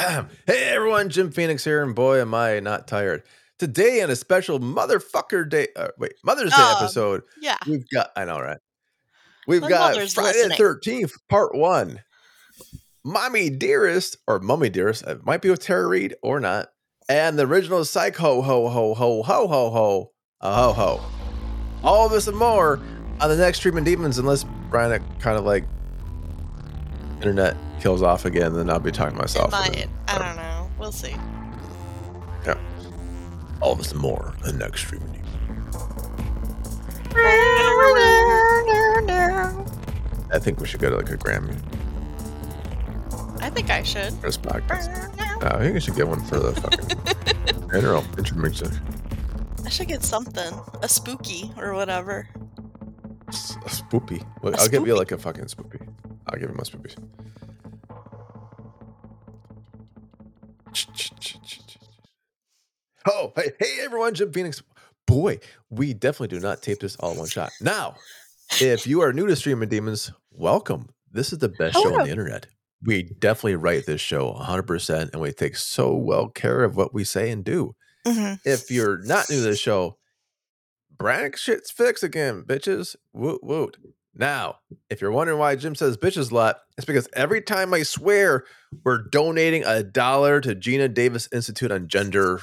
hey everyone, Jim Phoenix here, and boy, am I not tired. Today, on a special motherfucker day, uh, wait, Mother's Day Um, episode, Yeah. we've got, I know, right? We've My got Friday the 13th, part one. Mommy Dearest, or Mummy Dearest, it might be with Tara Reid or not. And the original Psych Ho Ho Ho Ho Ho Ho Ho Ho Ho. All of this and more on the next Streaming Demons, unless Brian kind of like internet kills off again, then I'll be talking to myself. might. then- I don't know. We'll see. Yeah. All this and more the next Demons. I think we should go to like a Grammy I think I should. for this podcast. Uh, I think we should get one for the fucking intro music. I should get something. A spooky or whatever. S- A spoopy. Well, A I'll give you like a fucking spoopy. I'll give you my spoopies. Oh, hey, hey everyone, Jim Phoenix. Boy, we definitely do not tape this all in one shot. Now, if you are new to Streaming Demons, welcome. This is the best show on the internet. We definitely write this show 100% and we take so well care of what we say and do hmm if you're not new to the show, Brannick shit's fixed again, bitches. Woot woot. Now, if you're wondering why Jim says bitches a lot, it's because every time I swear, we're donating a dollar to Geena Davis Institute on Gender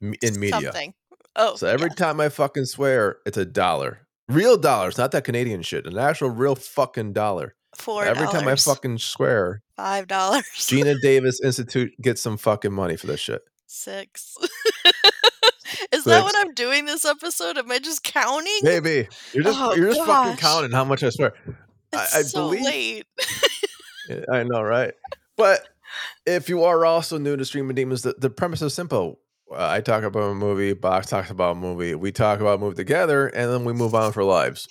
in Media. Something. Oh. So every yeah. time I fucking swear, it's a dollar. Real dollars, not that Canadian shit. An actual real fucking dollar. Four every time I fucking swear, Five dollars. Geena Davis Institute gets some fucking money for this shit. Six. Is that what I'm doing this episode? Am I just counting? Maybe. You're just Oh, you're just fucking counting how much I swear. It's I, I so believe late. I know, right? But if you are also new to Streaming Demons, the, the premise is simple. Uh, I talk about a movie, Box talks about a movie, we talk about a movie together, and then we move on for lives.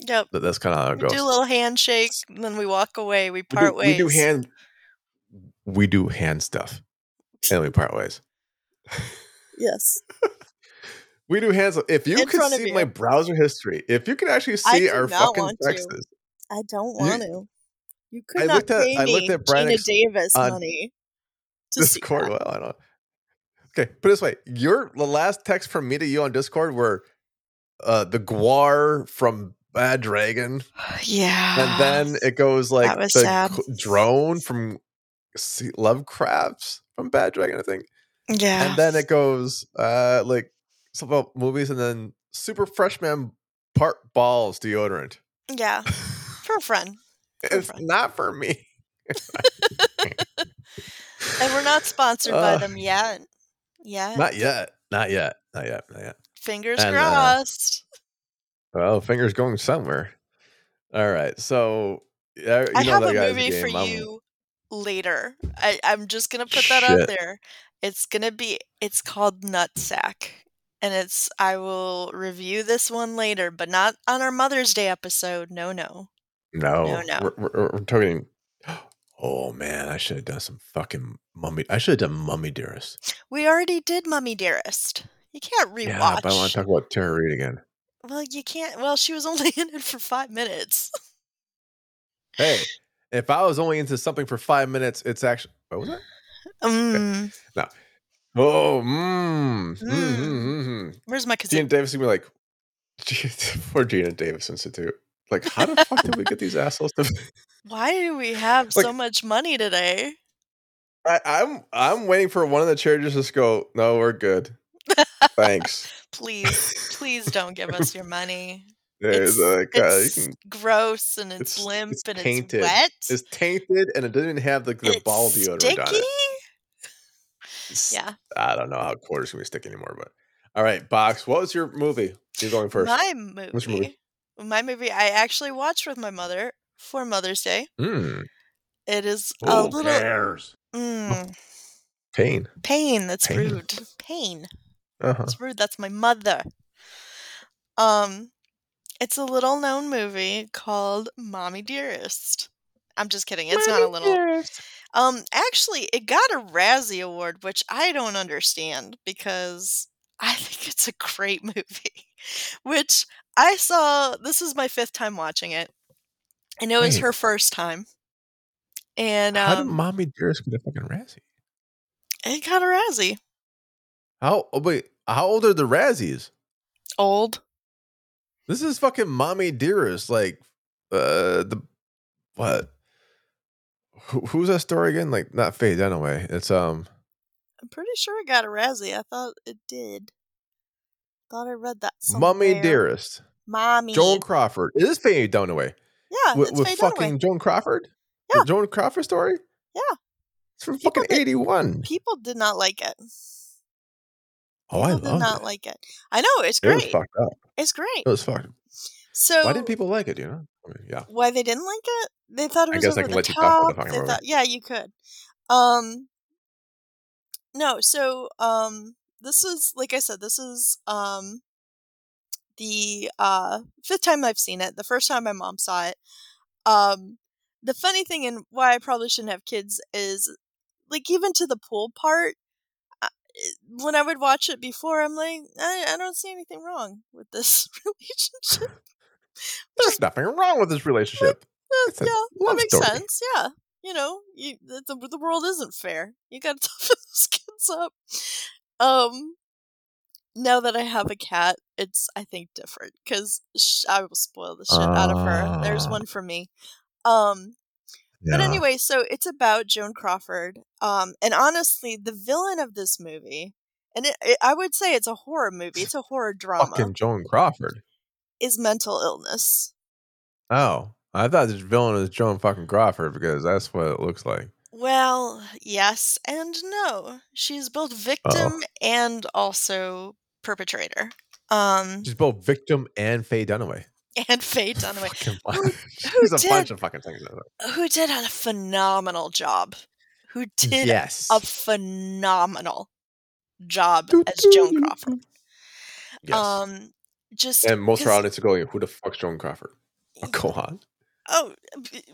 Yep. That, that's kind of how it We goes. do a little handshake, and then we walk away. We we, do, part we ways. do hand we do hand stuff, and we part ways. Yes. We do hands. If you In could see you. my browser history, if you could actually see our fucking to. I don't You- want to. You could I not looked at- pay I me looked at Geena Brannick's Davis on money to Discord. Well, I don't. Okay, put it this way: your the last text from me to you on Discord were uh, the Guar from Bad Dragon, Yeah. and then it goes like the sad. drone from Lovecrafts from Bad Dragon, I think, yeah. and then it goes uh, like something about movies, and then Super Freshman part balls deodorant. yeah. For a friend. For It's not for me. And we're not sponsored by Uh, them yet. Yeah. Not yet. Not yet. Not yet. Not yet. Fingers and, uh, crossed. Well, fingers going somewhere. All right. So, you I have a movie for. I'm- you later. I, I'm just gonna put that out there. It's gonna be it's called Nutsack. And it's I will review this one later, but not on our Mother's Day episode. No, no. No, No, no. We're, we're, we're talking. Oh man, I should have done some fucking mummy. I should have done Mummy Dearest. We already did Mummy Dearest. You can't rewatch. Yeah, but I want to talk about Tara Reid again. Well, you can't. Well, she was only in it for five minutes. Hey, if I was only into something for five minutes, it's actually. What was it? Mm, Oh, mmm. mm, Mm. mm, mm, mm. where's my Geena kazoo? Davis would be like, for Geena Davis Institute. Like, how the fuck did we get these assholes to? Why do we have Like- so much money today? I, I'm I'm waiting for one of the charities to just go. No, we're good. Thanks. Please, please don't give us your money. It's, It's, like, uh, it's can- gross and it's, it's- limp it's and tainted. it's wet. it's tainted and it doesn't even have like the it's ball deodorant sticky. on it. Yeah, I don't know how quarters can be stick anymore, but all right, box. What was your movie? You're going first. my movie. Movie? My movie. I actually watched with my mother for Mother's Day. Hmm. It is a little cares? mm, Pain. pain. That's Pain. rude. Pain. Uh-huh. That's rude. That's my mother. Um, it's a little known movie called Mommy Dearest. I'm just kidding. It's not a little. Um, actually, it got a Razzie Award, which I don't understand because I think it's a great movie. Which I saw. This is my fifth time watching it, and it was Wait. her first time. And How did um, Mommy Dearest get a fucking Razzie? it got a Razzie. How? Oh wait, how old are the Razzies? Old. This is fucking Mommy Dearest. Like, uh, the what? Who, who's that story again? Like, not Faye Dunaway. It's um, I'm pretty sure it got a Razzie. I thought it did. Thought I read that. Mummy. Dearest. Mommy. Joan Crawford. Is Faye Dunaway. yeah, with, it's with Faye fucking Dunaway. Joan Crawford. Yeah. The Joan Crawford story. Yeah. it's from People fucking did- eighty one. People did not like it. Oh, I love not it. like it. I know it's It was great. fucked up. It's great. It was fucked. So Why did people like it? You know? I mean, yeah. why they didn't like it? They thought it I was guess I over can the let you talk about the top. fucking They thought, yeah, you could. Um, no. So, um, this is like I said, this is um the uh fifth time I've seen it. The first time my mom saw it. Um, the funny thing and why I probably shouldn't have kids is like even to the pool part. I- When I would watch it before, I'm like, I, I don't see anything wrong with this relationship. There's nothing wrong with this relationship. Uh, It's yeah, that makes story. sense. Yeah, you know, you the, the world isn't fair. You got to toughen those kids up. Um, now that I have a cat, it's I think different because sh- I will spoil the shit out of her. There's Ah. one for me. Um, but anyway, so it's about Joan Crawford. Um, and honestly, the villain of this movie, and it, it, I would say it's a horror movie. It's a horror drama. fucking Joan Crawford. Is mental illness. Oh, I thought this villain was Joan fucking Crawford because that's what it looks like. Well, yes and no. She's both victim and also perpetrator. Um, She's both victim and Faye Dunaway. and Faye Dunaway, Who- She's a did- bunch of fucking things. who did a phenomenal job. Who did yes. a phenomenal job as Joan Crawford. Yes. Um, just and most of our audience are going, who the fuck's Joan Crawford? Oh, go on. Oh,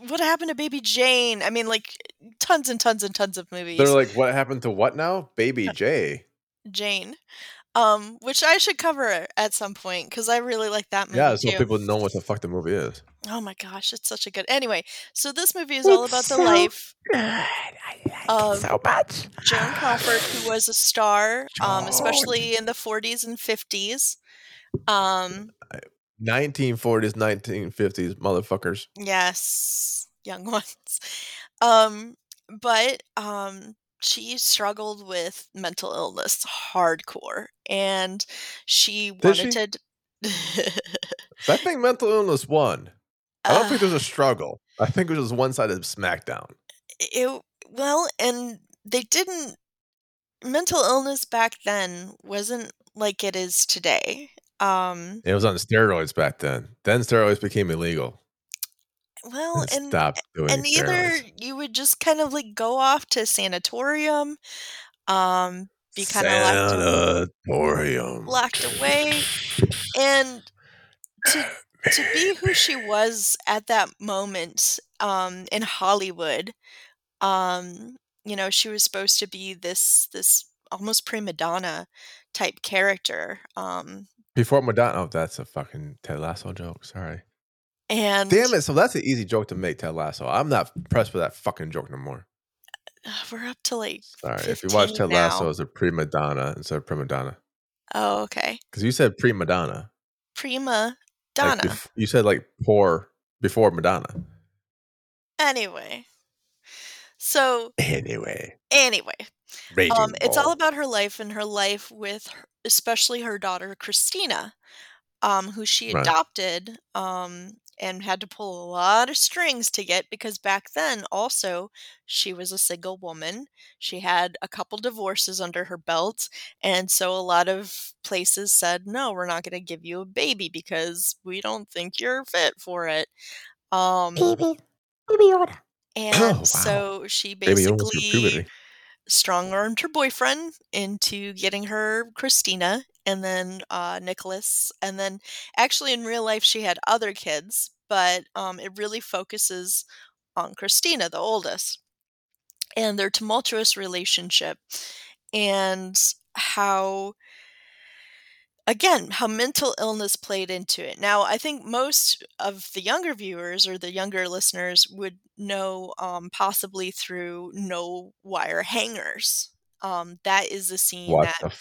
what happened to Baby Jane? I mean, like tons and tons and tons of movies. They're like, what happened to what now? Baby J. Jane, um, which I should cover at some point because I really like that movie Yeah, so too. people know what the fuck the movie is. Oh my gosh, it's such a good. Anyway, so this movie is all about the so life Good. I like it so much. Joan Crawford, who was a star, um, especially in the 40s and 50s. Um, 1940s, 1950s, motherfuckers. yes, young ones. Um, but um, she struggled with mental illness hardcore, and she Did she? wanted to. I think mental illness won. I don't think Uh, there's a struggle. I think it was one sided smackdown. it well and they didn't mental illness back then wasn't like it is today um It was on steroids back then. Then steroids became illegal. well And and stopped doing and either you would just kind of like go off to sanatorium um be kind of locked, locked away and to to be who she was at that moment um in Hollywood um you know she was supposed to be this this almost prima donna type character um Before Madonna. Oh, that's a fucking Ted Lasso joke. Sorry. and Damn it. So that's an easy joke to make, Ted Lasso. I'm not impressed with that fucking joke no more. we're up to like Sorry. If you watch 15 Ted Lasso now. as a prima donna instead of prima donna. oh okay Because you said prima donna. prima Like donna bef- you said like poor before Madonna. anyway so Anyway. anyway um it's all about her life and her life with her, especially her daughter christina um who she Right. adopted um and had to pull a lot of strings to get because back then also she was a single woman she had a couple divorces under her belt and so a lot of places said no we're not going to give you a baby because we don't think you're fit for it um Baby, baby order. and Oh, wow. so she Baby almost through basically. Strong armed her boyfriend into getting her Christina and then uh, Nicholas. And then actually in real life, she had other kids, but um, it really focuses on Christina, the oldest, and their tumultuous relationship and how. Again, how mental illness played into it. Now, I think most of the younger viewers or the younger listeners would know, um, possibly through No Wire Hangers. Um, that is the scene What that the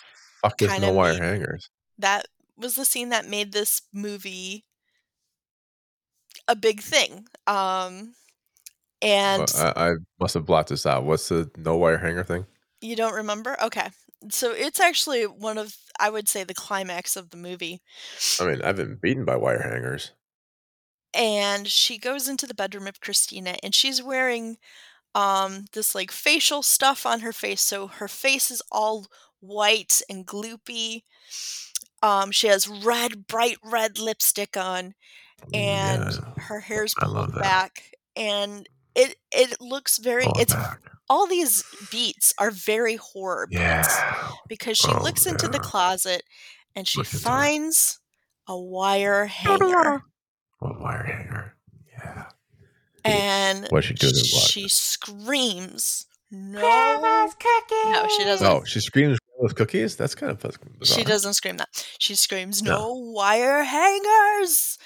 fuck is No Wire made Hangers? that was the scene that made this movie a big thing. Um, and I I must have blocked this out. What's the No Wire Hanger thing? You don't remember? Okay. So it's actually one of I would say, the climax of the movie. I mean, I've been beaten by wire hangers. And she goes into the bedroom of Christina, and she's wearing, um, this, like, facial stuff on her face, so her face is all white and gloopy. Um, she has red bright red lipstick on, Mm, and yeah. her hair's pulled back, and it it looks very Pull it it's back. All these beats are very horror beats Yeah. because she Oh, looks into the closet and she Look finds a wire hanger. What wire hanger? Yeah. And What'd she do to she screams, "No!" Grandma's cookies. No, she doesn't. Oh, she screams with cookies? That's kind of bizarre. She doesn't scream that. She screams, No. "No wire hangers!"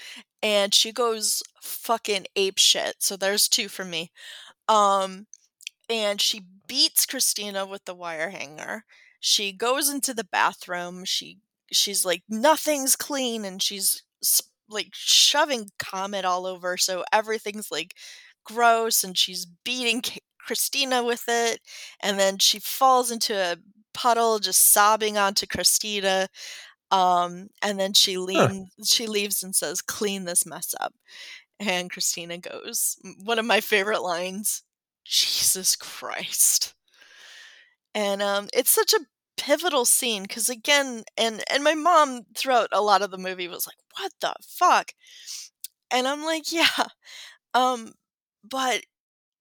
And she goes fucking ape shit. So there's 2 for me. Um, and she beats Christina with the wire hanger. She goes into the bathroom. She she's like, "Nothing's clean," and she's like, shoving Comet all over, so everything's, like, gross, and she's beating K Christina with it, and then she falls into a puddle just sobbing onto Christina. Um, and then she lean she leaves and says, "Clean this mess up." And Christina goes one of my favorite lines, "Jesus Christ." And, um, it's such a pivotal scene because again and and my mom throughout a lot of the movie was like, "What the fuck?" And I'm like, "Yeah." Um, but,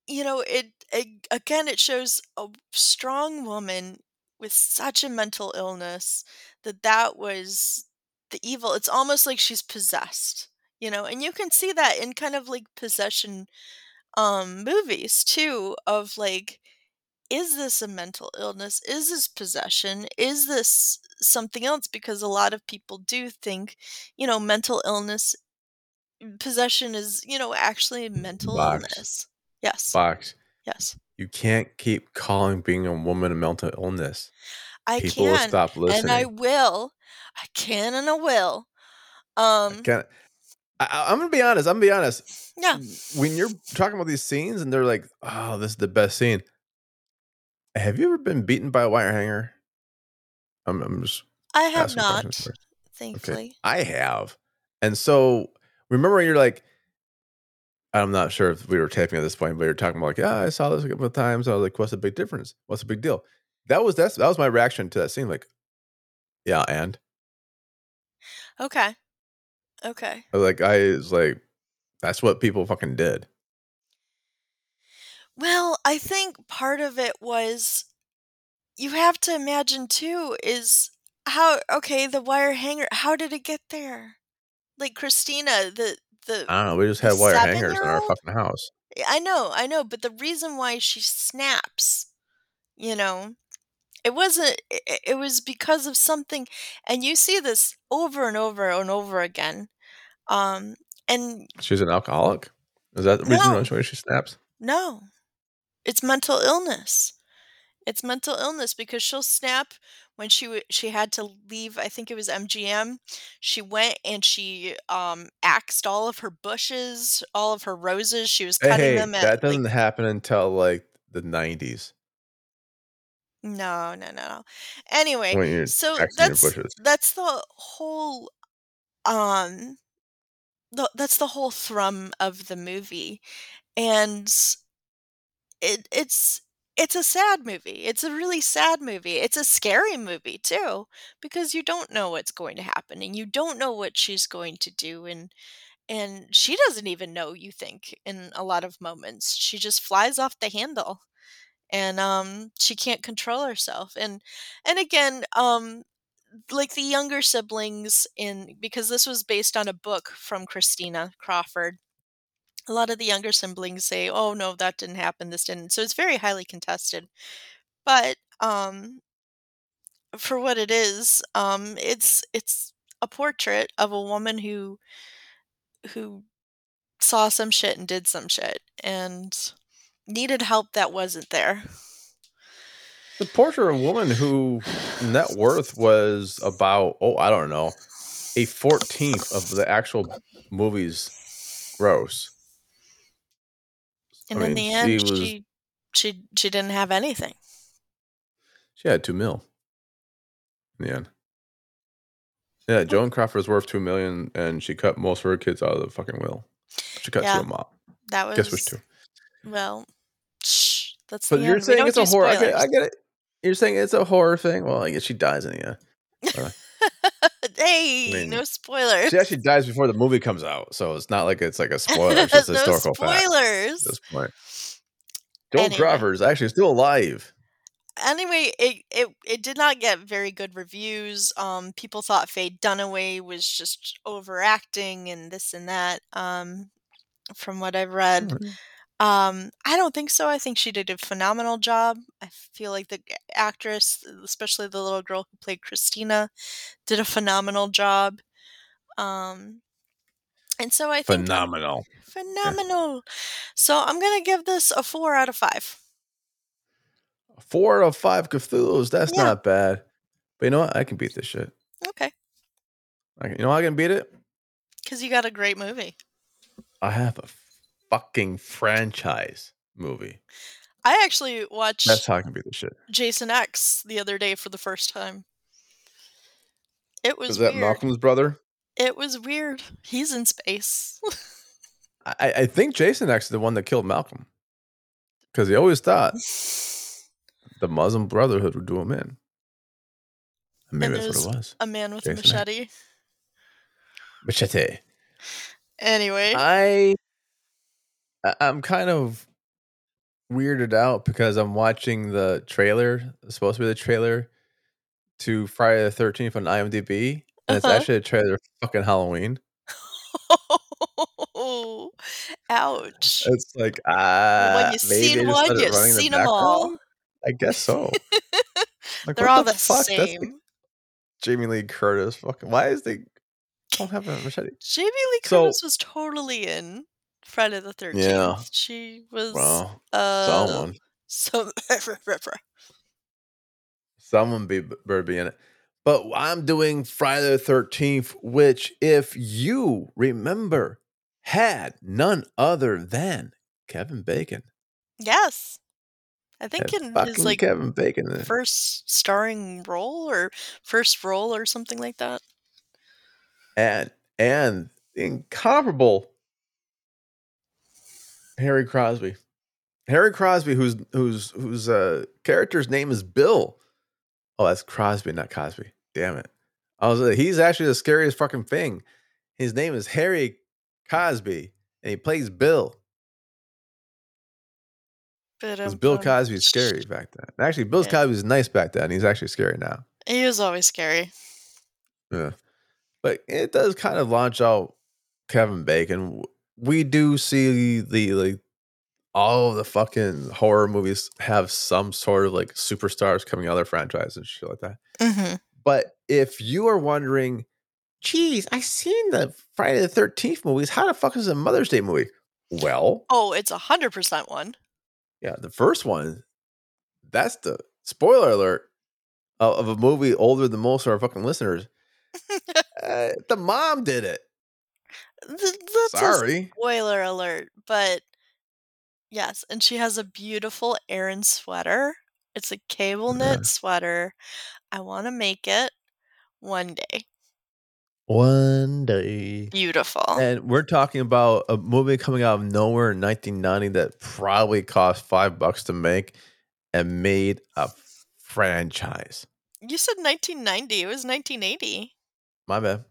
you know, it ag again, it shows a strong woman with such a mental illness that that was the evil. It's almost like she's possessed, you know? And you can see that in kind of like possession, um, movies too of like, is this a mental illness? Is this possession? Is this something else? Because a lot of people do think, you know, mental illness possession is, you know, actually mental Box. illness. Yes. Fox, Yes. you can't keep calling being a woman a mental illness. I People will stop stop and I will. I can and I will. I Um can't I I I'm gonna be honest, I'm gonna be honest. Yeah. When you're talking about these scenes and they're like, "Oh, this is the best scene." Have you ever been beaten by a wire hanger? I'm I'm just I have not, first. Okay. thankfully. I have. And so remember when you're like I'm not sure if we were taping at this point, but you're talking about like, "Yeah, I saw this a couple of times." I was like, "What's the big difference? What's the big deal?" That was that's that was my reaction to that scene, like, "Yeah, and?" Okay. Okay. Like, I was like, "That's what people fucking did." Well, I think part of it was you have to imagine too is how okay, the wire hanger, how did it get there? Like, Christina, the the I don't know, we just had wire hangers in our fucking house. I know, I know, but the reason why she snaps, you know, it wasn't it was because of something and you see this over and over and over again. Um, and She's an alcoholic? Is that the reason No. why she snaps? No. It's mental illness. It's mental illness because she'll snap when she w she had to leave, I think it was MGM. She went and she, um, axed all of her bushes, all of her roses, she was cutting hey, them at, that like doesn't happen until, like, the '90s. No, no, no, no. Anyway, so that's that's the whole, um the that's the whole thrum of the movie, and it it's it's a sad movie, it's a really sad movie, it's a scary movie too, because you don't know what's going to happen, and you don't know what she's going to do, and and she doesn't even know, you think, in a lot of moments, she just flies off the handle, and, um, she can't control herself, and and again, um, like, the younger siblings in because this was based on a book from Christina Crawford. A lot of the younger siblings say, "Oh, no, that didn't happen, this didn't," so it's very highly contested, but, um for what it is. Um, it's it's a portrait of a woman who who saw some shit and did some shit and needed help that wasn't there. The portrait of a woman who net worth was about oh I don't know a fourteenth of the actual movie's gross. And I in mean, the end, she was- she she she didn't have anything. She had two mil. In the end. Yeah, Joan Crawford was worth two million, and she cut most of her kids out of the fucking will. She cut Yeah. two of them. That was Guess which two? well. Shh, that's But you're end. Saying it's a horror. I get. I get it. You're saying it's a horror thing. Well, I guess she dies in the end. hey, I mean, no spoilers. She actually dies before the movie comes out, so it's not like it's like a spoiler. It's just no historical fact at spoilers. this point. Joan Anyway. Is actually still alive. Anyway, it, it it did not get very good reviews. Um, people thought Faye Dunaway was just overacting and this and that. Um, from what I've read, um, I don't think so. I think she did a phenomenal job. I feel like the actress, especially the little girl who played Christina, did a phenomenal job. Um, and so I think Phenomenal. phenomenal. So I'm gonna give this a four out of five. Four out of five Cthulhu's. That's Yeah. not bad. But you know what? I can beat this shit. Okay, I can, you know how I can beat it? because you got a great movie. I have a fucking franchise movie. I actually watched That's how I can be the shit. Jason X the other day for the first time. It was Is that weird. Malcolm's brother? It was weird. He's in space. I, I think Jason X is the one that killed Malcolm. Because he always thought the Muslim Brotherhood would do him in. Maybe And that's what it was. a man with Jason a X. machete. Machete. Anyway, I- I'm kind of weirded out because I'm watching the trailer. It's supposed to be the trailer to Friday the Thirteenth on IMDb, and it's Uh-huh. actually a trailer for fucking Halloween. ouch. It's like ah, when you maybe seen one, you've the seen 'em all. I guess so. Like, They're all the, fuck? That's like same. Jamie Lee Curtis. Fucking why is they don't have a machete? Jamie Lee So- Curtis was totally in Friday the Thirteenth. Yeah. She was Well, uh, someone, Some someone be better be in it. But I'm doing Friday the Thirteenth, which, if you remember, had none other than Kevin Bacon. yes, I think in his like Kevin Bacon. in first starring role or first role or something like that. and and the incomparable Harry Crosby. Harry Crosby, whose whose whose uh, character's name is Bill. Oh, that's Crosby, not Cosby. Damn it! I was like, he's actually the scariest fucking thing. His name is Harry Cosby, and he plays Bill. Because um, Bill um, Cosby's scary back then. Actually, Bill Yeah. Cosby's nice back then. He's actually scary now. He was always scary. Yeah. But it does kind of launch out Kevin Bacon. We do see the like all of the fucking horror movies have some sort of like superstars coming out of their franchise and shit like that. hmm But if you are wondering, geez, I seen the Friday the Thirteenth movies. How the fuck is a Mother's Day movie? Well, Oh, it's a hundred percent one. yeah, the first one, that's the spoiler alert of, of a movie older than most of our fucking listeners. uh, the mom did it. Th- That's a Sorry. spoiler alert, but yes, and she has a beautiful Aran sweater. It's a cable knit Yeah. sweater. I want to make it one day. One day. Beautiful. And we're talking about a movie coming out of nowhere in 1990 that probably cost five bucks to make and made a franchise. you said 1990. It was 1980. My bad.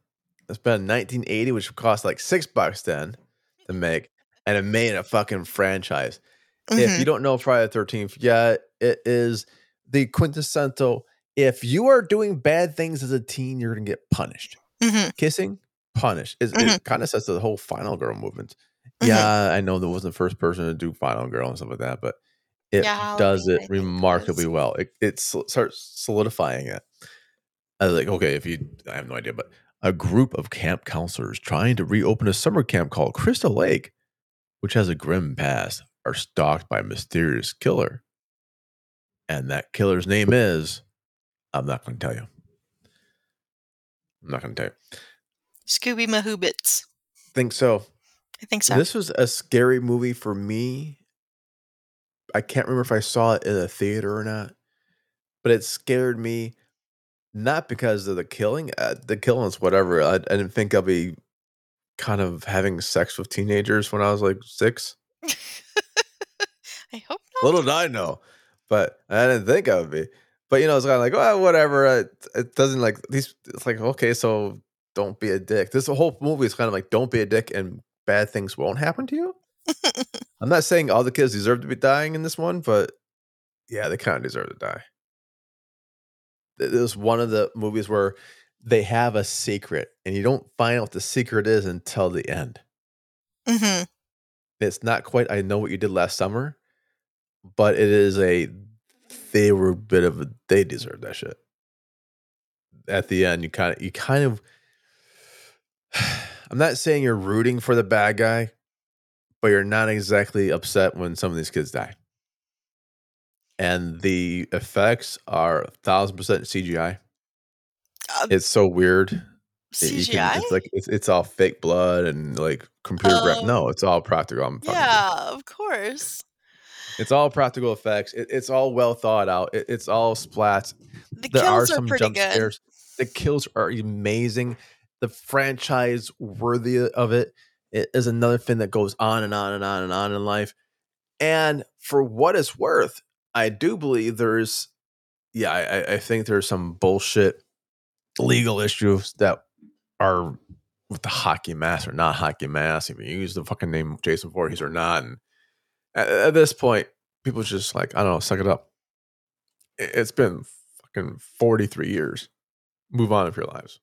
It's been 1980, which cost like six bucks then to make, and it made a fucking franchise. If Mhm. you don't know Friday the 13th yet, it is the quintessential. If you are doing bad things as a teen, you're going to get punished. Mhm. Kissing, punished. It, Mhm. it kind of sets the whole Final Girl movement. Yeah, I know there wasn't the first person to do Final Girl and stuff like that, but it Yeah, does I it remarkably was- well. It, it sol- starts solidifying it. I was like, okay, if you, I have no idea, but a group of camp counselors trying to reopen a summer camp called Crystal Lake, which has a grim past, are stalked by a mysterious killer. And that killer's name is, I'm not going to tell you. I'm not going to tell you. Scooby Mahoobits. I think so. I think so. This was a scary movie for me. I can't remember if I saw it in a theater or not, but it scared me not because of the killing. Uh, the killing's whatever. I, I didn't think I'd be kind of having sex with teenagers when I was like six. I hope not. Little did I know, but I didn't think I would be. But you know, it's kind of like, oh, whatever. It, it doesn't like these. It's like, okay, so don't be a dick. This whole movie is kind of like, don't be a dick, and bad things won't happen to you. I'm not saying all the kids deserve to be dying in this one, but yeah, they kind of deserve to die. It was one of the movies where they have a secret, and you don't find out what the secret is until the end. hmm It's not quite. I know what you did last summer, but it is a. They were a bit of a. They deserve that shit. At the end, you kind of, you kind of. I'm not saying you're rooting for the bad guy, but you're not exactly upset when some of these kids die. And the effects are thousand percent CGI. Uh, It's so weird. CGI. can- it's like it's, it's all fake blood and like computer. Oh. No, it's all practical. I'm yeah, of course. It's all practical effects. It, it's all well thought out. It, it's all splats. The There kills are, some pretty jump good. scares. The kills are amazing. The franchise worthy of it it is another thing that goes on and on and on and on in life. And for what it's worth, I do believe there's, yeah, I, I- think there's some bullshit legal issues that are with the hockey mask or not hockey mask. If you use the fucking name Jason Voorhees or not, and at, at this point, people just like I don't know, suck it up. It- It's been fucking forty three years. Move on with your lives.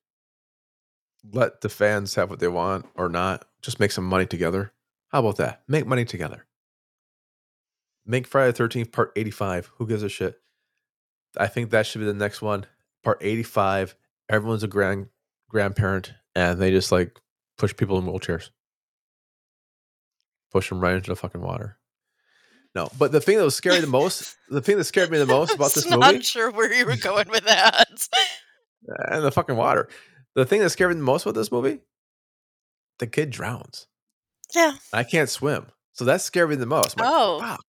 Let the fans have what they want or not. Just make some money together. How about that? Make money together. Make Friday the Thirteenth Part eighty five. Who gives a shit? I think that should be the next one. Part eighty five. Everyone's a grand grandparent, and they just like push people in wheelchairs, push them right into the fucking water. No, but the thing that was scary the most, the thing that scared me the most about this movie. I'm not sure where you were going with that. Eh, and the fucking water. The thing that scared me the most about this movie, the kid drowns. yeah. I can't swim, so that scared me the most. Like, Oh. fuck,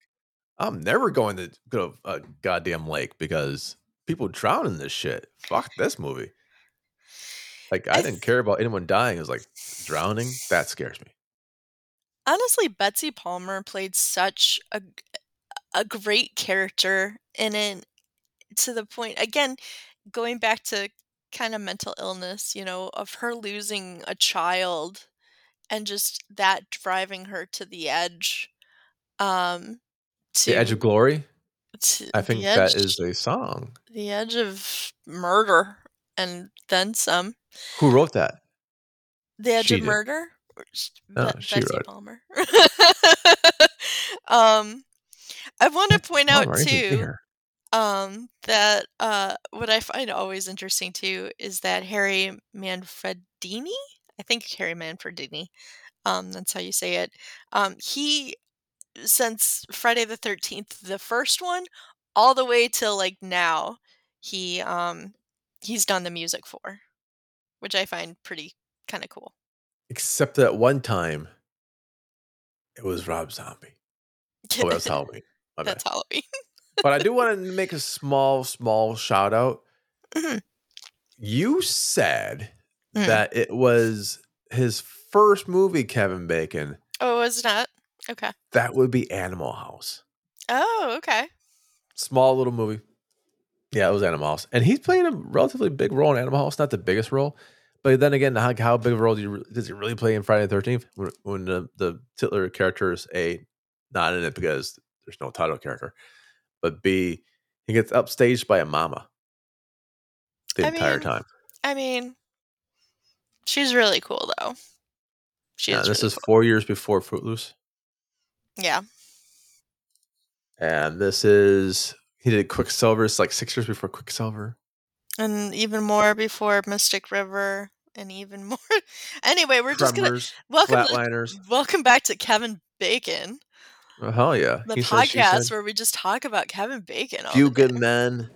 I'm never going to go to a goddamn lake because people drown in this shit. Fuck this movie. Like I I didn't care about anyone dying. It was like drowning. That scares me. Honestly, Betsy Palmer played such a a great character in it to the point again going back to kind of mental illness, you know, of her losing a child and just that driving her to the edge um to The Edge of Glory. I think the that edge, is a song. the edge of murder and then some. Who wrote that? The Edge She of did. Murder? No, Be- she wrote. Palmer. um, I want to point out Palmer, I too um, that uh, what I find always interesting too is that Harry Manfredini, I think Harry Manfredini, um, that's how you say it. Um, he since Friday the Thirteenth, the first one, all the way till like now, he um he's done the music for, which I find pretty kind of cool. Except that one time, it was Rob Zombie. Oh, that's Halloween. My bad. That's Halloween. But I do want to make a small, small shout out. Mhm. You said Mhm. that it was his first movie, Kevin Bacon. Oh, it's not okay. That would be Animal House. Oh, okay. Small little movie. Yeah, it was Animal House. And he's playing a relatively big role in Animal House, not the biggest role. But then again, how, how big of a role do you, does he really play in Friday the 13th when, when the, the titular character is A, not in it because there's no title character, but B, he gets upstaged by a mama the I entire mean, time. I mean, she's really cool though. She Yeah, is. this really is four years before Footloose. Yeah. And this is, he did Quicksilver. It's like six years before Quicksilver. And even more before Mystic River, and even more. Anyway, we're just gonna welcome Flatliners. welcome back to Kevin Bacon, Oh, hell yeah. the He podcast said. where we just talk about Kevin Bacon. Few Good. Men,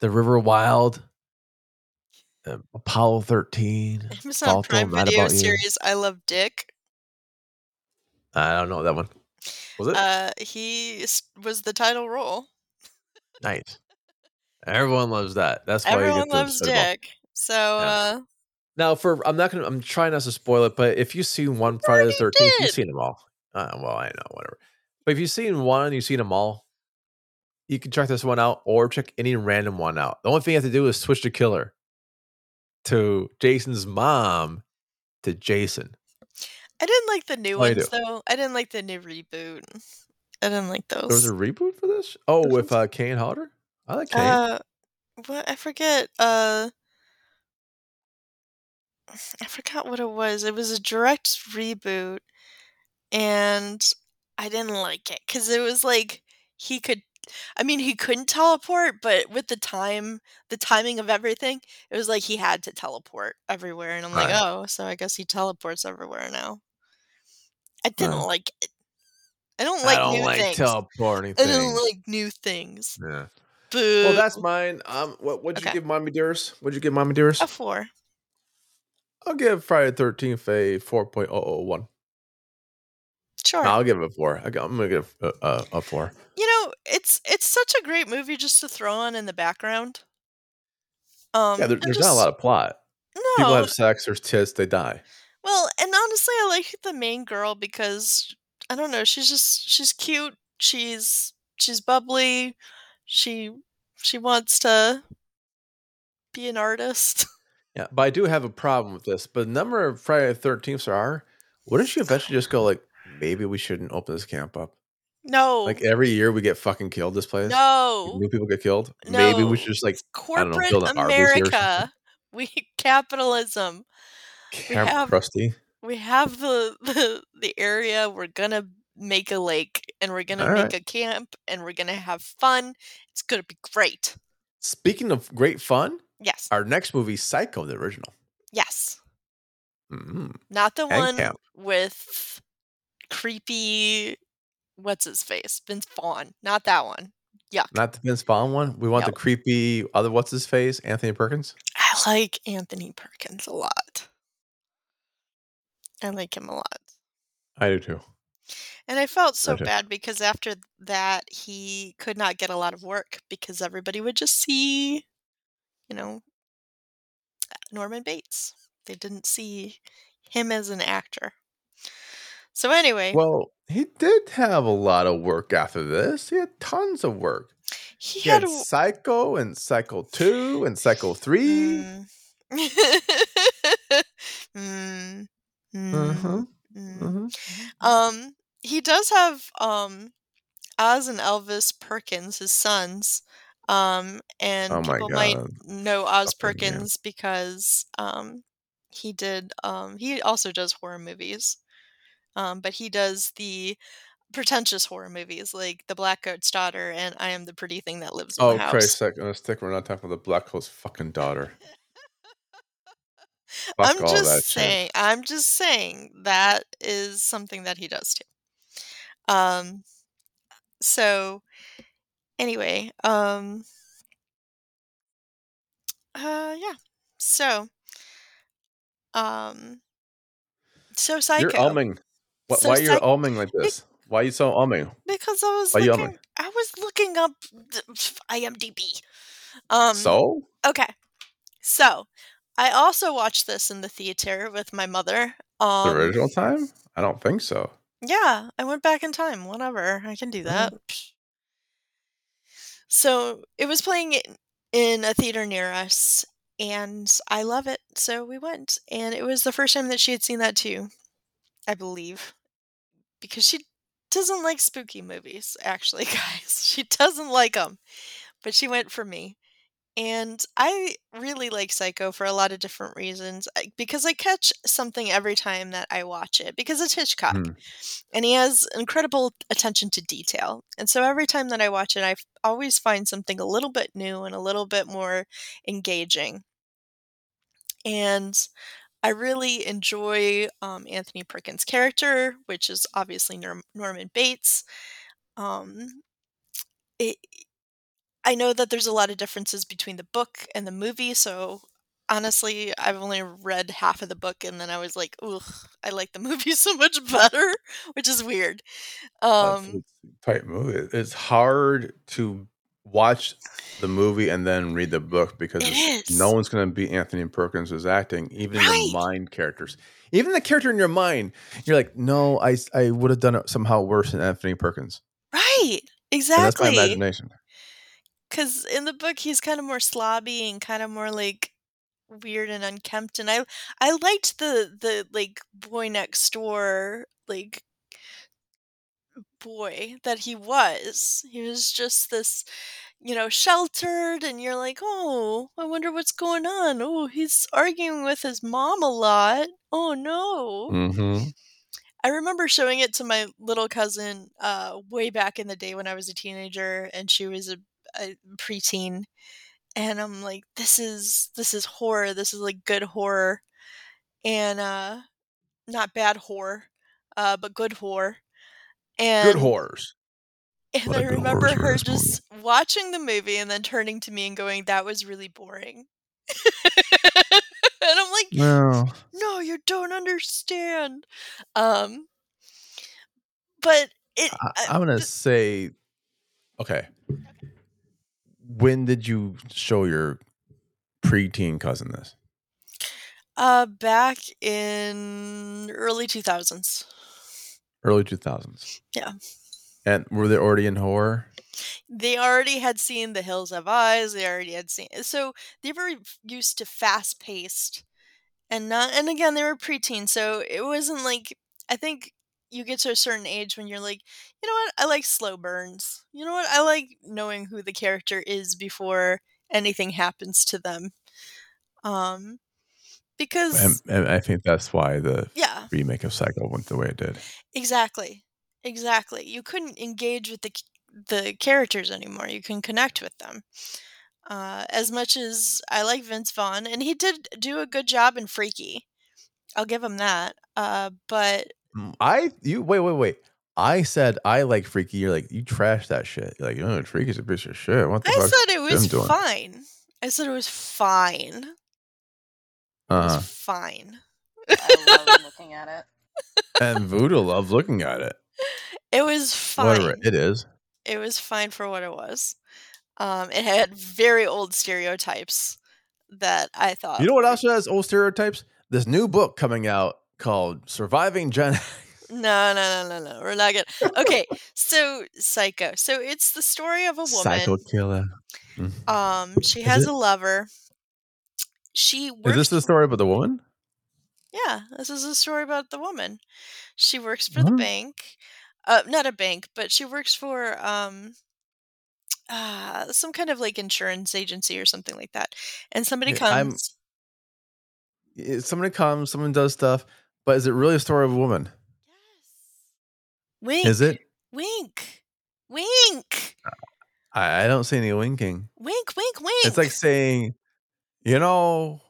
The River Wild, uh, Apollo 13. Amazon Prime Video You. series I Love Dick. I don't know that one. Was it? Uh, he was the title role. nice. Everyone loves that. That's why you Everyone get loves. Dick. So, Yeah. uh, Now, for I'm not gonna. I'm trying not to spoil it, but if you've seen one Friday the Thirteenth, you've seen them all. Uh, well, I know, whatever. But if you've seen one, you've seen them all. You can check this one out, or check any random one out. The only thing you have to do is switch the killer to Jason's mom to Jason. I didn't like the new Oh, ones though. I didn't like the new reboot. I didn't like those. There was a reboot for this. Oh, with uh, Kane Hodder. I like Kane. Uh, what I forget. Uh, I forgot what it was. It was a direct reboot, and I didn't like it because it was like he could. I mean, he couldn't teleport, but with the time, the timing of everything, it was like he had to teleport everywhere, and I'm like, Right. oh, so I guess he teleports everywhere now. I didn't Well, like it. I don't like I don't new like things. teleporting I don't like new things. yeah. Boo. Well, that's mine. Um, what what'd you Okay. give Mommy Dearest? What'd you give Mommy Dearest? a four. I'll give Friday the Thirteenth a four point oh oh one. Sure. No, I'll give it a four. I I'm gonna give a, a, a four. you know, it's it's such a great movie just to throw on in the background. Um, yeah, there, there's not a lot of plot. No, People have sex, there's tits, they die. Well, and honestly, I like the main girl because I don't know, she's just she's cute. She's she's bubbly. She she wants to be an artist. Yeah, but I do have a problem with this. But the number of Friday the Thirteenths there are, wouldn't you eventually just go like, maybe we shouldn't open this camp up? No, Like every year we get fucking killed. This place. no, New people get killed. No. Maybe we should just like It's don't know, corporate build an Arby's here or something. America. We capitalism. Camp have- Krusty. we have the, the the area we're gonna make a lake and we're gonna All make right. a camp and we're gonna have fun it's gonna be great Speaking of great fun, yes our next movie, Psycho, the original. yes mm not the And one camp. with creepy what's his face vince vaughn not that one yuck Not the Vince Vaughn one. We want No. the creepy other. What's his face? Anthony Perkins. i like anthony perkins a lot i like him a lot I do too. And I felt so Gotcha. bad because after that, he could not get a lot of work because everybody would just see, you know, Norman Bates. They didn't see him as an actor. So, anyway, Well, he did have a lot of work after this. He had tons of work. he He had had a. Psycho and Psycho 2 and Psycho 3. Mm. mm, Mhm, mm. mhm. Um, he does have um Oz and Elvis Perkins, his sons. Um, and Oh people might know Oz. Perkins because um he did um he also does horror movies. Um, but he does the pretentious horror movies like The Blackcoat's Daughter and I Am the Pretty Thing That Lives in Oh, the House. Christ, sake, on a stick. We're not talking about the Black Hole's fucking daughter. I'm just that shit. saying. I'm just saying that is something that he does too. Um. So, anyway, um. Uh, yeah. So, um. So psycho. You're umming. Why, So why you're umming like this? Why are you so umming? because I was Why looking. I was looking up IMDb. Um. so? Okay. So, I also watched this in the theater with my mother. The Um. original time? I don't think so. Yeah, I went back in time. Whatever, I can do Mm. that. Psh. So it was playing in, in a theater near us, and I love it. So we went, and it was the first time that she had seen that too, I believe, because she doesn't like spooky movies. Actually, guys, she doesn't like them, but she went for me, And I really like Psycho for a lot of different reasons, I because I catch something every time that I watch it, because it's Hitchcock, Mhm. and he has incredible attention to detail, and so every time that I watch it, I f always find something a little bit new and a little bit more engaging. And I really enjoy, um, Anthony Perkins' character, which is obviously Norm Norman Bates. Um, it I know that there's a lot of differences between the book and the movie, so honestly, I've only read half of the book and then I was like, "Ugh, I like the movie so much better," which is weird. Um tight movie. It's hard to watch the movie and then read the book because no one's gonna beat Anthony Perkins' as acting, even in your mind characters. Even the character in your mind, you're like, "No, I I would've done it somehow worse than Anthony Perkins." Right! And that's my Exactly. imagination. 'Cause in the book, he's kinda more slobby and kinda more, like, weird and unkempt, and I I liked the the, like, boy next door, like boy that he was. He was just this, you know, sheltered, and you're like, "Oh, I wonder what's going on. Oh, he's arguing with his mom a lot. Oh, no." Mhm. I remember showing it to my little cousin, uh, way back in the day when I was a teenager and she was a a preteen, and I'm like, "This is this is horror, this is, like, good horror." And, uh not bad horror, uh, but good horror. And good horrors. and What I a good horrors remember her just watching the movie and then turning to me and going, "That was really boring." And I'm like, No. "No, you don't understand." Um but it I uh, I'm gonna the say okay. When did you show your preteen cousin this? Uh, back in early 2000s. Early 2000s. Yeah. And were they already in horror? They already had seen The Hills Have Eyes, they already had seen so they were used to fast-paced and not and again, they were preteen, so it wasn't like I think you get to a certain age when you're like, "You know what? I like slow burns. You know what? I like knowing who the character is before anything happens to them." Um, because and I think that's why the Yeah. remake of Psycho went the way it did. Exactly. Exactly. You couldn't engage with the the characters anymore, you can connect with them. Uh, as much as I like Vince Vaughn, and he did do a good job in Freaky. I'll give him that, uh, but I you wait, wait, wait. I said I like Freaky, you're like, "You trashed that shit." You're like, "Oh, Freaky's a piece of shit. What the I fuck's said it was doing?" fine. I said it was fine. It was Uh-huh. fine. I love looking at it. And Voodoo loves looking at it. It was Whatever fine. it is. It was fine for what it was. Um, it had very old stereotypes that I thought You know what were else has old stereotypes? This new book coming out called Surviving Gen. No, no, no, no, no, we're not gonna Okay, so Psycho. So it's the story of a woman. Psycho killer. Mm. Um, she Is has it? a lover. She Is this the story about the woman? Yeah, this is a story about the woman. She works for the bank. Uh, not a bank, but she works for, um, uh, some kind of, like, insurance agency or something like that, and somebody Yeah, I'm comes Eh, somebody comes, someone does stuff, but is it really a story of a woman? Yes. Wink. Is it? Wink. Wink. I I don't see any winking. Wink, wink, wink. It's like saying, you know,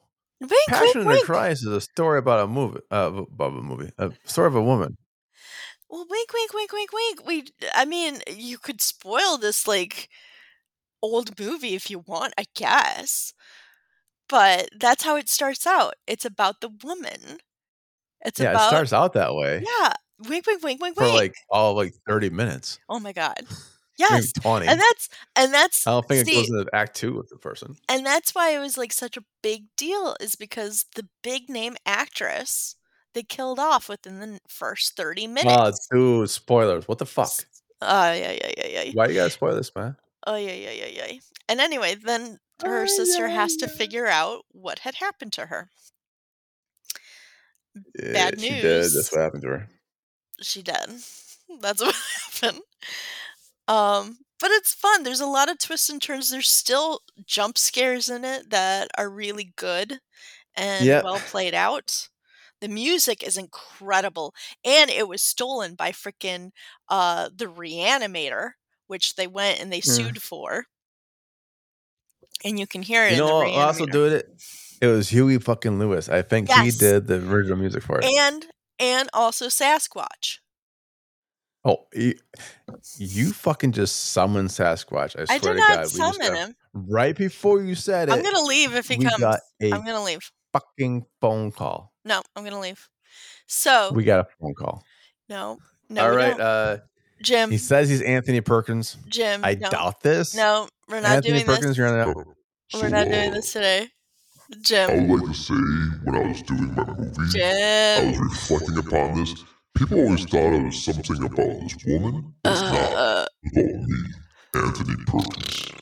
Wink, wink, Passion of the wink. Christ is a story about a movie, uh, about a movie, a story of a woman. Well, wink, wink, wink, wink, wink. We I mean, you could spoil this, like, old movie if you want, I guess. But that's how it starts out. It's about the woman. It's Yeah, it starts out that way Yeah. Wink, wink, wink, wink, for, wink. like, all like, 30 minutes. Oh my god. Maybe Yes, 20. and that's and that's I don't think it see goes into act 2 with the person. and that's why it was, like, such a big deal is because the big name actress, they killed off within the first 30 Aw, minutes. dude, spoilers. What the fuck? Ay, ay, ay, ay, ay. Why you gotta spoil this, man? Ay, yeah, yeah, yeah, yeah. And anyway, then her Ay, sister ay, has to figure out what had happened to her. Yeah, Bad she did. That's what happened to her. She did. That's what happened. Um, but it's fun. There's a lot of twists and turns. There's still jump scares in it that are really good and Yep. well played out. The music is incredible, and it was stolen by frickin' uh, the Reanimator, which they went and they Mm. sued for. And you can hear it You in know, also doing it. It was Huey fucking Lewis. I think he did the original music for it. and and also Sasquatch. oh, you, you fucking just summoned Sasquatch. I I swear did to not God. we just summon got- him. Right before you said it, I'm gonna leave if he comes. I'm gonna leave. fucking phone call. No, I'm gonna leave. So We got a phone call. no, no, All right. Uh, Jim, he says he's Anthony Perkins. Jim. I no, doubt this. no, we're not Anthony doing Perkins, this. you're on that. We're not doing this today. I would like to say, when I was doing my movie, I was reflecting upon this. People always thought it was something about this woman. It's not. Uh, It's about me, Anthony Perkins.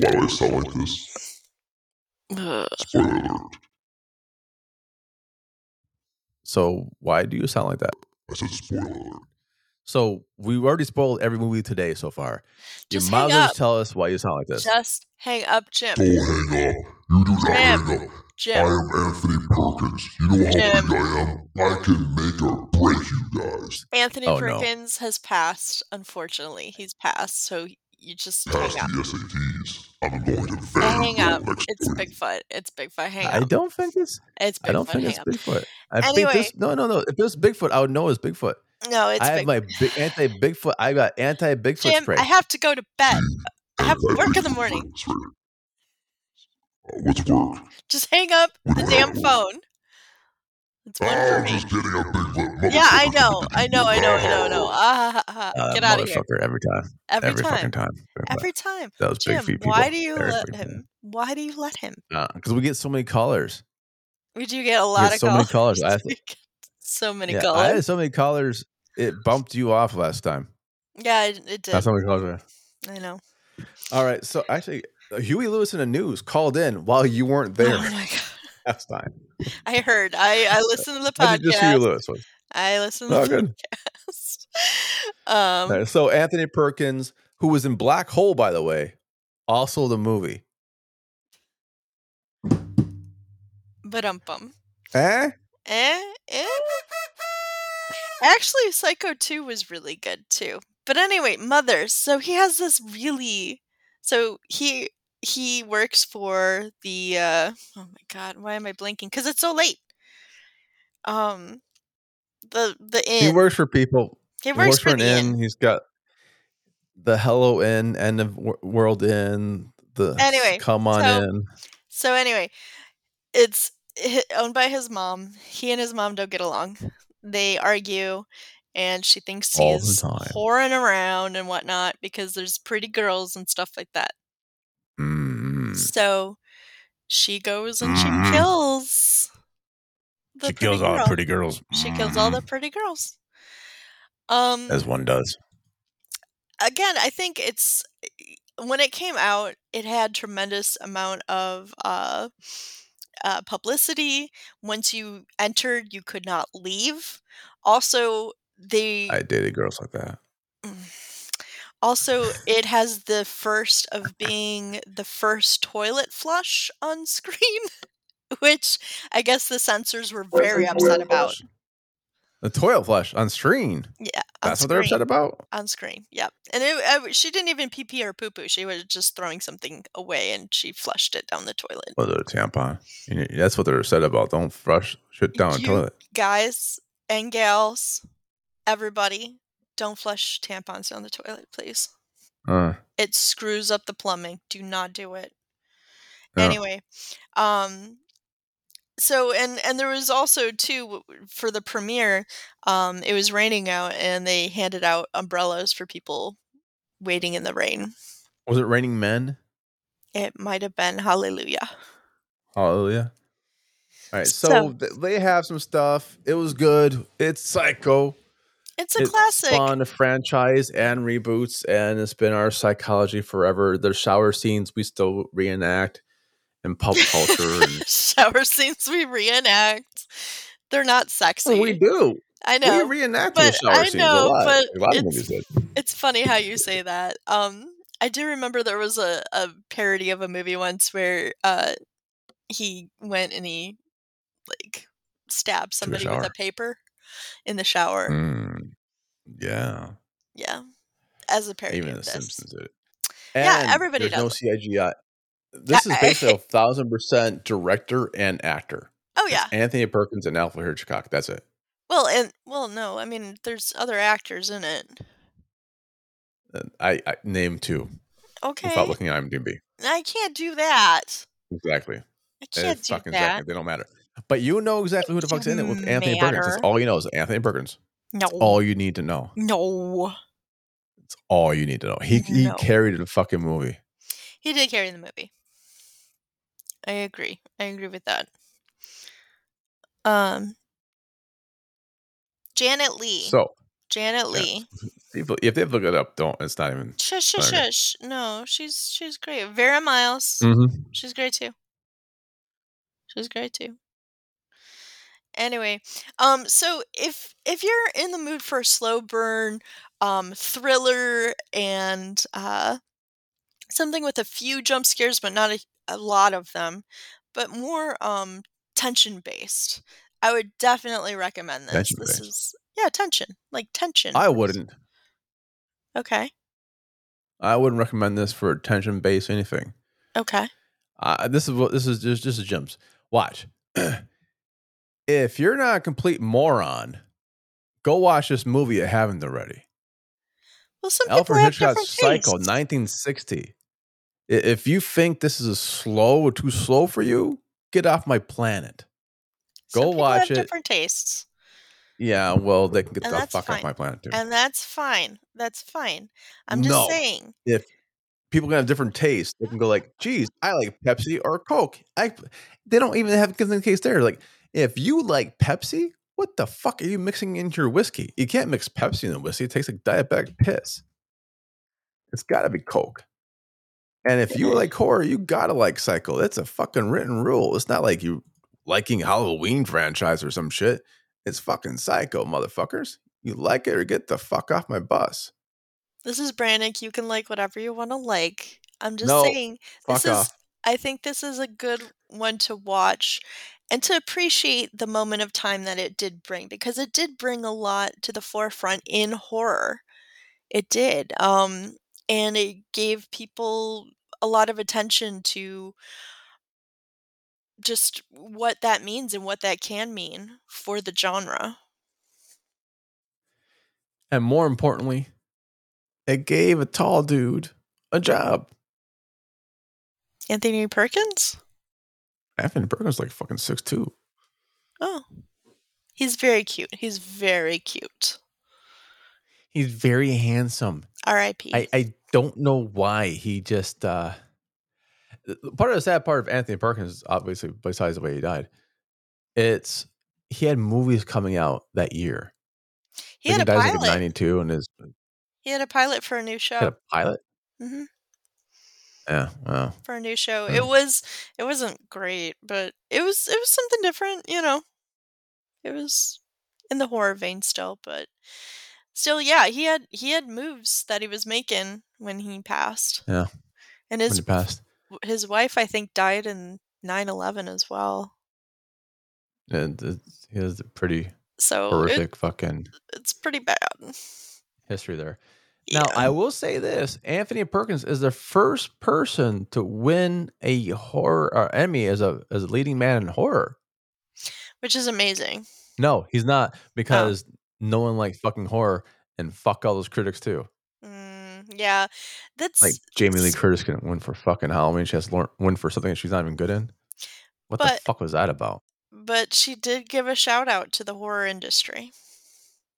Why do I sound like this? uh, Spoiler alert. So why do you sound like that? I said spoiler alert. So we already spoiled every movie today so far. You Just might as well tell us why you sound like this. just hang up, Jim. Don't hang up. You do not Jim. hang up. I am Anthony Perkins. You know how Jim. big I am? I can make or break you guys. Anthony Oh, no. Perkins has passed. Unfortunately, he's passed. So you just Pass hang up. the SATs. I'm going to the Hang up. next It's week. Bigfoot. It's Bigfoot. Hang I up. I don't think it's. It's Bigfoot. I don't think hang it's up. Bigfoot. I Anyway. think this. No, no, no. If it was Bigfoot, I would know it's Bigfoot. No, it's I have Bigfoot. my big, anti Bigfoot. I got anti Bigfoot Jim, spray. I have to go to bed. I have work in the morning. Sorry. Uh, what's work? Just hang up the damn have phone. It's one Oh, for I'm me. just getting a big lip. Yeah, I know. I know. I know. I know. I know. Ah. Uh, Get out of here. motherfucker, every time. Every, Every, time. fucking time. Every time. that was big feet people. why do you Very let big him? Why do you let him? Because we get so many callers. We do get a lot get of so many callers. I have to- We get so many Yeah, I callers. had so many callers. It bumped you off last time. yeah, it, it did. That's how we had. I know. All right. So actually, uh, Huey Lewis and the News called in while you weren't there Oh my god. last time. I heard. I I listened to the did just Huey podcast. Lewis. was. I listened to Oh, the good. podcast. Um, right, So Anthony Perkins, who was in Black Hole, by the way, also the movie. but um bum. Eh? Eh, eh. Actually, Psycho 2 was really good too. But anyway, Mothers. So he has this really so he he works for the uh oh my god, why am I blinking? Cuz it's so late. Um the the inn. He works for people. He He works, works for, for an the inn. inn. He's got the Hello Inn, End of Wor- World Inn, the Anyway, Come On so- In. So anyway, it's owned by his mom. He and his mom don't get along. They argue, and she thinks All he's whoring around and whatnot because there's pretty girls and stuff like that. Mm. So she goes and she Mhm. kills. The She kills all the pretty girls. She kills all the Mhm. pretty girls. Um, As one does. again, I think it's when it came out, it had tremendous amount of uh, uh, publicity. Once you entered, you could not leave. Also, they I dated girls like that. also it has the first of being the first toilet flush on screen, which I guess the censors were very upset about. The toilet flush on screen. Yeah, on That's what they're upset about. on screen. Yep. And it, uh, she didn't even pee pee or poo poo. She was just throwing something away and she flushed it down the toilet. It a tampon? You That's what they're upset about. Don't flush shit down the toilet. Guys and gals, everybody, don't flush tampons down the toilet, please. Uh, It screws up the plumbing. Do not do it. Yeah. Anyway, um so and and there was also too for the premiere um it was raining out and they handed out umbrellas for people waiting in the rain was it raining men? it might have been hallelujah Hallelujah. All right, so, So- th- they have some stuff. It was good. It's Psycho. it's a it classic spawned a franchise and reboots, and it's been our psychology forever. There's shower scenes we still reenact in pop culture, and shower scenes we reenact. They're not sexy. we do. I know. we reenact but shower I scenes a lot. but a lot of it's-. It's funny how you say that. Um, I do remember there was a, a parody of a movie once where uh he went and he like stabbed somebody with a paper in the shower. Mm, yeah. Yeah. As a parody Even of The this. Simpsons did it. Yeah, everybody there's no CGI. This is basically a thousand percent director and actor. Oh It's yeah. Anthony Perkins and Alfred Hitchcock. That's it. Well and well no, I mean there's other actors in it. Uh, I, I name two Okay. without looking at IMDb. I can't do that. Exactly. I can't it's do fucking that. second. They don't matter. But you know exactly who the fuck's in it with Anthony Perkins. That's all you know is Anthony Perkins. No. All you need to know. No. It's all you need to know. He he carried the fucking movie. He did carry the movie. I agree. I agree with that. Um Janet Leigh. So Janet yeah. Leigh. people, if they look it up, don't. It's not even. Shush shush shush. No, she's she's great. Vera Miles. Mm-hmm. She's great too. She's great too. Anyway, um, so if if you're in the mood for a slow burn, um, thriller and uh, something with a few jump scares, but not a, a lot of them, but more um tension based, I would definitely recommend this. This Tension-based. is yeah, tension, like tension. I wouldn't. Okay. I wouldn't recommend this for attention based anything. Okay. Uh, this is what this is just just gems. Watch. if you're not a complete moron, go watch this movie you haven't already. Well, some people Alfred Hitchcock's Psycho, 1960. If you think this is a slow or too slow for you, get off my planet. Go watch have it. different tastes. Yeah, well, they can get And the fuck off my planet too. And that's fine. That's fine. I'm just No. saying. if people can have different tastes, they can go like, "Geez, I like Pepsi or Coke." I they don't even have given the case there. Like, if you like Pepsi, what the fuck are you mixing into your whiskey? You can't mix Pepsi in the whiskey. It tastes like diabetic piss. It's got to be Coke. And if you like horror, you gotta like Psycho. That's a fucking written rule. It's not like you liking Halloween franchise or some shit. It's fucking Psycho, motherfuckers. You like it or get the fuck off my bus. This is Brannick. You can like whatever you want to like. I'm just No, saying. Fuck This is. off. I think this is a good one to watch and to appreciate the moment of time that it did bring because it did bring a lot to the forefront in horror. It did. Um and it gave people a lot of attention to just what that means and what that can mean for the genre. And more importantly, it gave a tall dude a job. Anthony Perkins? Anthony Perkins like fucking six two. Oh. He's very cute. He's very cute. He's very handsome. R.I.P. I, I don't know why he just uh part of the sad part of Anthony Perkins, obviously, besides the way he died, it's he had movies coming out that year. he had a he dies pilot. like ninety two and his he had a pilot for a new he show. had a pilot. hmm Yeah, wow. For a new show. Hmm. It was it wasn't great, but it was it was something different, you know. It was in the horror vein still, but still yeah, he had he had moves that he was making when he passed. Yeah. And When his he passed. his wife I think died in 9/11 as well. And he has a pretty So it, horrific fucking it's pretty bad. history there. Yeah. Now, I will say this: Anthony Perkins is the first person to win a horror or Emmy as a as a leading man in horror. which is amazing. No, he's Oh. not because no one likes fucking horror, and fuck all those critics too. Mm, yeah. That's Like Jamie Lee Curtis can win for fucking Halloween. She has to win for something that she's not even good in. What the fuck was that about? but she did give a shout out to the horror industry.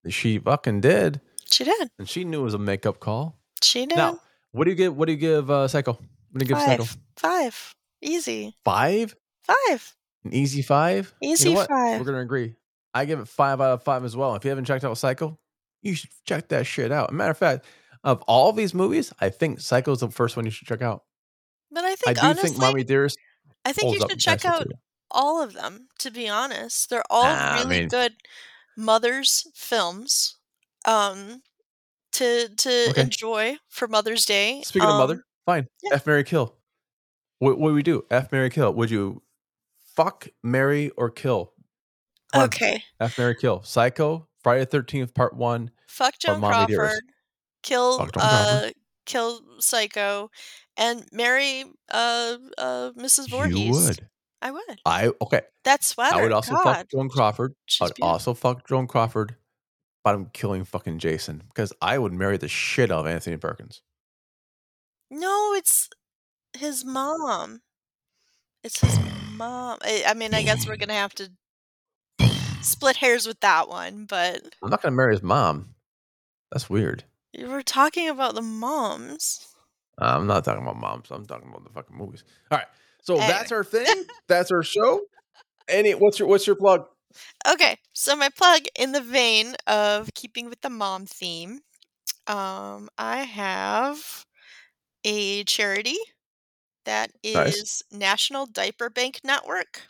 She fucking did, She did. and she knew it was a makeup call. She did. Now, what do you give? What do you give uh, Psycho? What do you give Psycho? Five. Five. Easy. Five? Five. An easy five? You know Easy five. We're gonna agree. I give it five out of five as well. If you haven't checked out Psycho, you should check that shit out. matter of fact, of all these movies, I think Psycho's the first one you should check out. But I I think do honestly, think Mommie Dearest I think you should check out too. all of them. To be honest, they're all Nah, I really mean- good mothers films. Um, to to Okay. enjoy for Mother's Day. Speaking of Um, mother, fine. yeah. F Mary Kill. What what do we do? F Mary Kill. Would you fuck, Mary or kill? Okay. F Mary Kill. Psycho, Friday the thirteenth, part one. Fuck Joan Dearest. Crawford. Kill Fuck uh Crawford. kill Psycho and marry uh uh Mrs. Voorhees. You would. I would. I okay. That sweater. I would also God, fuck Joan Crawford. she's I'd beautiful. also fuck Joan Crawford, but I'm killing fucking Jason because I would marry the shit out of Anthony Perkins. No, it's his mom. It's his mom. I, I mean, I guess we're gonna have to split hairs with that one, but I'm not gonna marry his mom. That's weird. you were talking about the moms. I'm not talking about moms. I'm talking about the fucking movies. All right. So that's our thing. that's our show. Any what's your what's your plug? Okay, so my plug in the vein of keeping with the mom theme, um, I have a charity that is Nice. National Diaper Bank Network.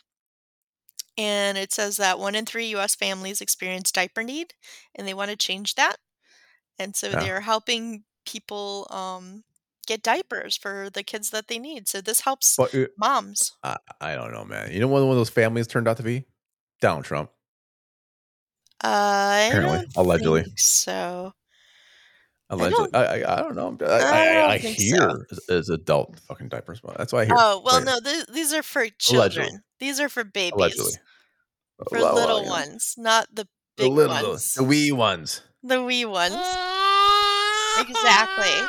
And it says that one in three US families experience diaper need and they want to change that. And so Yeah. they're helping people um, get diapers for the kids that they need. So this helps But uh, moms. I, I don't know, man. You know what one of those families turned out to be? Donald Trump. Uh, I Apparently. Allegedly. so. Allegedly, I I, I don't know. I, I I, don't hear so. is adult fucking diapers. That's why I hear. Oh well, no, th- these are for Allegedly. children. These are for babies, allegedly. for Well, well, little know, ones, not the The big little, ones, the wee ones. the wee ones. Exactly.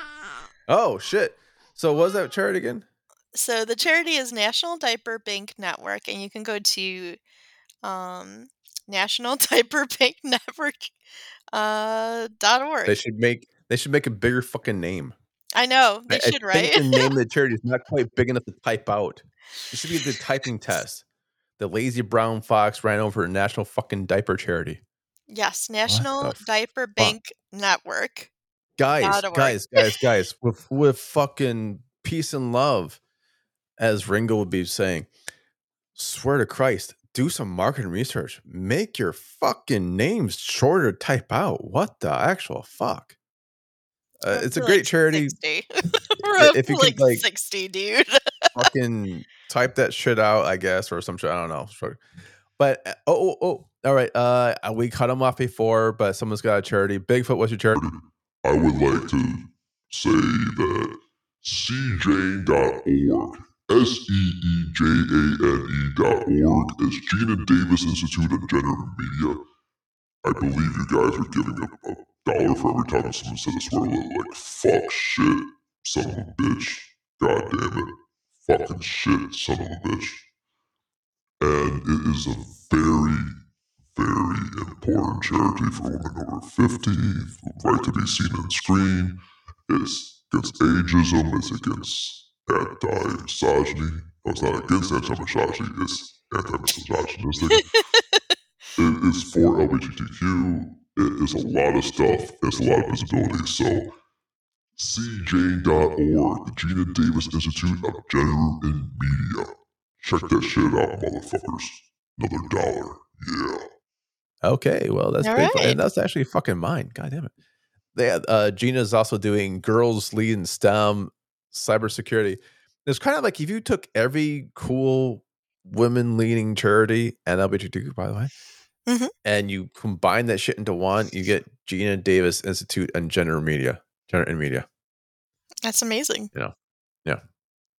Oh shit! So what was that charity again? So the charity is National Diaper Bank Network, and you can go to um, National Diaper Bank Network uh, dot org. They should make they should make a bigger fucking name. I know they I, should, I right? think the name of the charity is not quite big enough to type out. It should be the typing test. The lazy brown fox ran over a national fucking diaper charity. yes, National Diaper Bank Network. Guys, guys, guys, guys, with with fucking peace and love, as Ringo would be saying. Swear to Christ, do some marketing research. Make your fucking names shorter to type out. What the actual fuck? Uh, it's a great like, charity. 60. We're if to you could, like, like- 60, dude. fucking type that shit out, I guess, or some shit. I don't know. But uh, oh, oh, oh, all right. Uh, we cut them off before, but someone's got a charity. Bigfoot, what's your charity? I would like to say that seejane.org, S E E J A N E dot org, is Geena Davis Institute of Gender Media. I believe you guys are giving a, a dollar for every time someone says a swear word like fuck shit, son of a bitch, god damn it, fucking shit, son of a bitch. And it is a very, very important charity for women over 50, right to be seen on screen. It's against ageism, it's against anti misogyny. No, it's not against anti misogyny, it's anti misogynistic. it is for LGBTQ. It is a lot of stuff, it's a lot of visibility. So, SeeJane.org, the Geena Davis Institute of Gender and Media. Check that shit out, motherfuckers. Another dollar. Yeah. Okay, well that's All right. and that's actually fucking mine. God damn it. They, uh, Geena's also doing girls lead in STEM, cybersecurity. It's kind of like if you took every cool women leading charity and LGBTQ, by the way, Mhm. and you combine that shit into one, you get Geena Davis Institute and Gender Media, Gender and Media. That's amazing. Yeah. Yeah.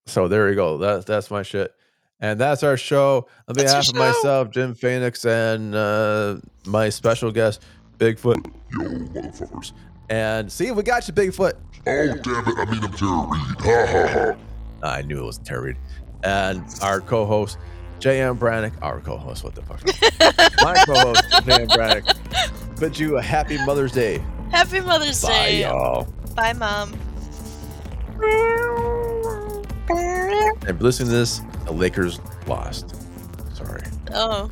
So there you go. That, that's my shit. And that's our show. On That's your behalf of myself, Jim Phoenix, and uh, my special guest, Bigfoot. Yo, motherfuckers. And see, we got you, Bigfoot. Oh, damn it. I mean, I'm Tara Reid. Ha ha ha. I knew it was Terry. Reid. And our co-host, J.M. Brannick. Our co-host, what the fuck? my co-host, J.M. Brannick. Bid you a happy Mother's Day. Happy Mother's Bye, Day. Bye, y'all. Bye, Mom. And listening to this, the Lakers lost. Sorry. Oh,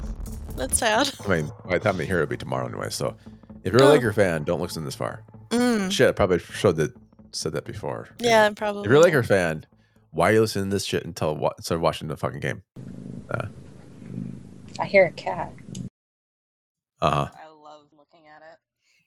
that's sad. I mean, by the time they hear it, it'll be tomorrow anyway. So if you're a Oh. Laker fan, don't listen this far. Mm. Shit, I probably showed that said that before. Yeah, probably. If you're a Laker fan, why are you listening to this shit until wa- instead of watching the fucking game? I hear a cat. Uh huh.